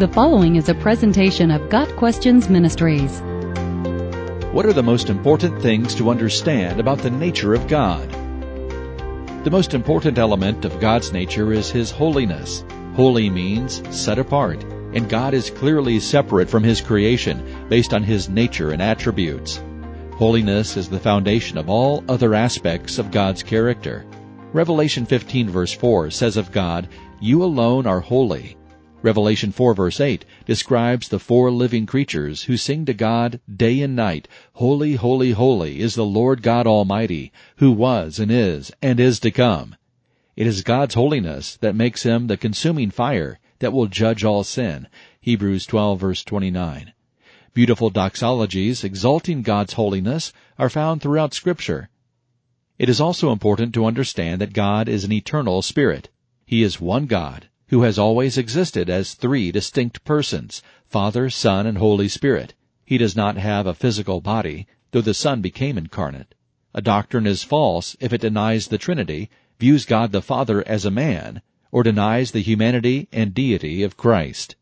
The following is a presentation of Got Questions Ministries. What are the most important things to understand about the nature of God? The most important element of God's nature is His holiness. Holy means set apart, and God is clearly separate from His creation based on His nature and attributes. Holiness is the foundation of all other aspects of God's character. Revelation 15 verse 4 says of God, You alone are holy. Revelation 4 verse 8 describes the four living creatures who sing to God day and night, Holy, holy, holy is the Lord God Almighty, who was and is and is to come. It is God's holiness that makes him the consuming fire that will judge all sin. Hebrews 12 verse 29. Beautiful doxologies exalting God's holiness are found throughout scripture. It is also important to understand that God is an eternal spirit. He is one God, who has always existed as three distinct persons, Father, Son, and Holy Spirit. He does not have a physical body, though the Son became incarnate. A doctrine is false if it denies the Trinity, views God the Father as a man, or denies the humanity and deity of Christ.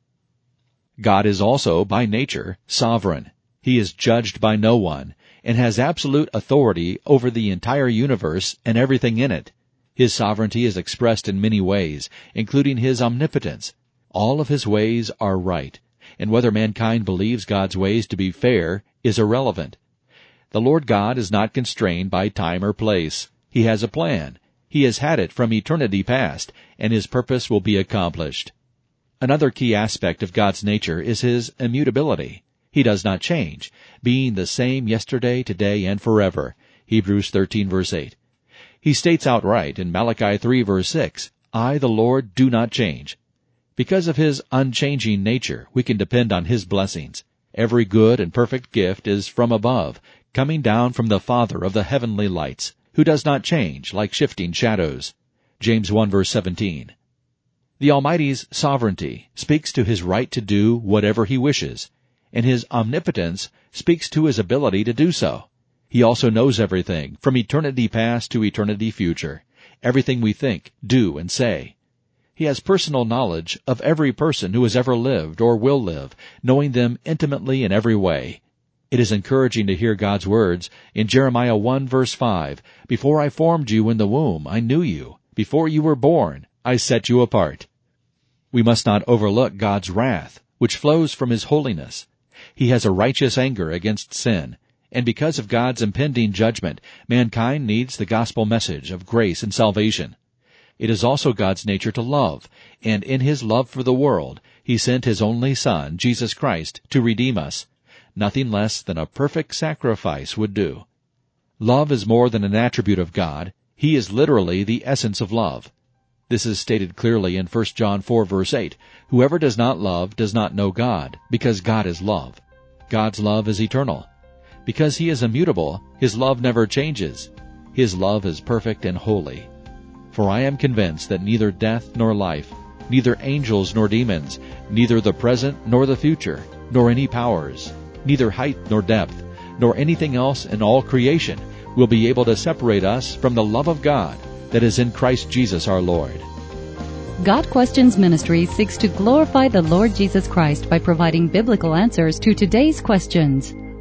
God is also, by nature, sovereign. He is judged by no one, and has absolute authority over the entire universe and everything in it. His sovereignty is expressed in many ways, including his omnipotence. All of his ways are right, and whether mankind believes God's ways to be fair is irrelevant. The Lord God is not constrained by time or place. He has a plan. He has had it from eternity past, and his purpose will be accomplished. Another key aspect of God's nature is his immutability. He does not change, being the same yesterday, today, and forever. Hebrews 13 verse 8. He states outright in Malachi 3 verse 6, I, the Lord, do not change. Because of his unchanging nature, we can depend on his blessings. Every good and perfect gift is from above, coming down from the Father of the heavenly lights, who does not change like shifting shadows. James 1 verse 17. The Almighty's sovereignty speaks to his right to do whatever he wishes, and his omnipotence speaks to his ability to do so. He also knows everything, from eternity past to eternity future, everything we think, do, and say. He has personal knowledge of every person who has ever lived or will live, knowing them intimately in every way. It is encouraging to hear God's words in Jeremiah 1 verse 5, Before I formed you in the womb, I knew you. Before you were born, I set you apart. We must not overlook God's wrath, which flows from His holiness. He has a righteous anger against sin, and because of God's impending judgment, mankind needs the gospel message of grace and salvation. It is also God's nature to love, and in His love for the world, He sent His only Son, Jesus Christ, to redeem us. Nothing less than a perfect sacrifice would do. Love is more than an attribute of God. He is literally the essence of love. This is stated clearly in 1 John 4 verse 8. Whoever does not love does not know God, because God is love. God's love is eternal. Because he is immutable, his love never changes. His love is perfect and holy. For I am convinced that neither death nor life, neither angels nor demons, neither the present nor the future, nor any powers, neither height nor depth, nor anything else in all creation will be able to separate us from the love of God that is in Christ Jesus our Lord. Got Questions Ministry seeks to glorify the Lord Jesus Christ by providing biblical answers to today's questions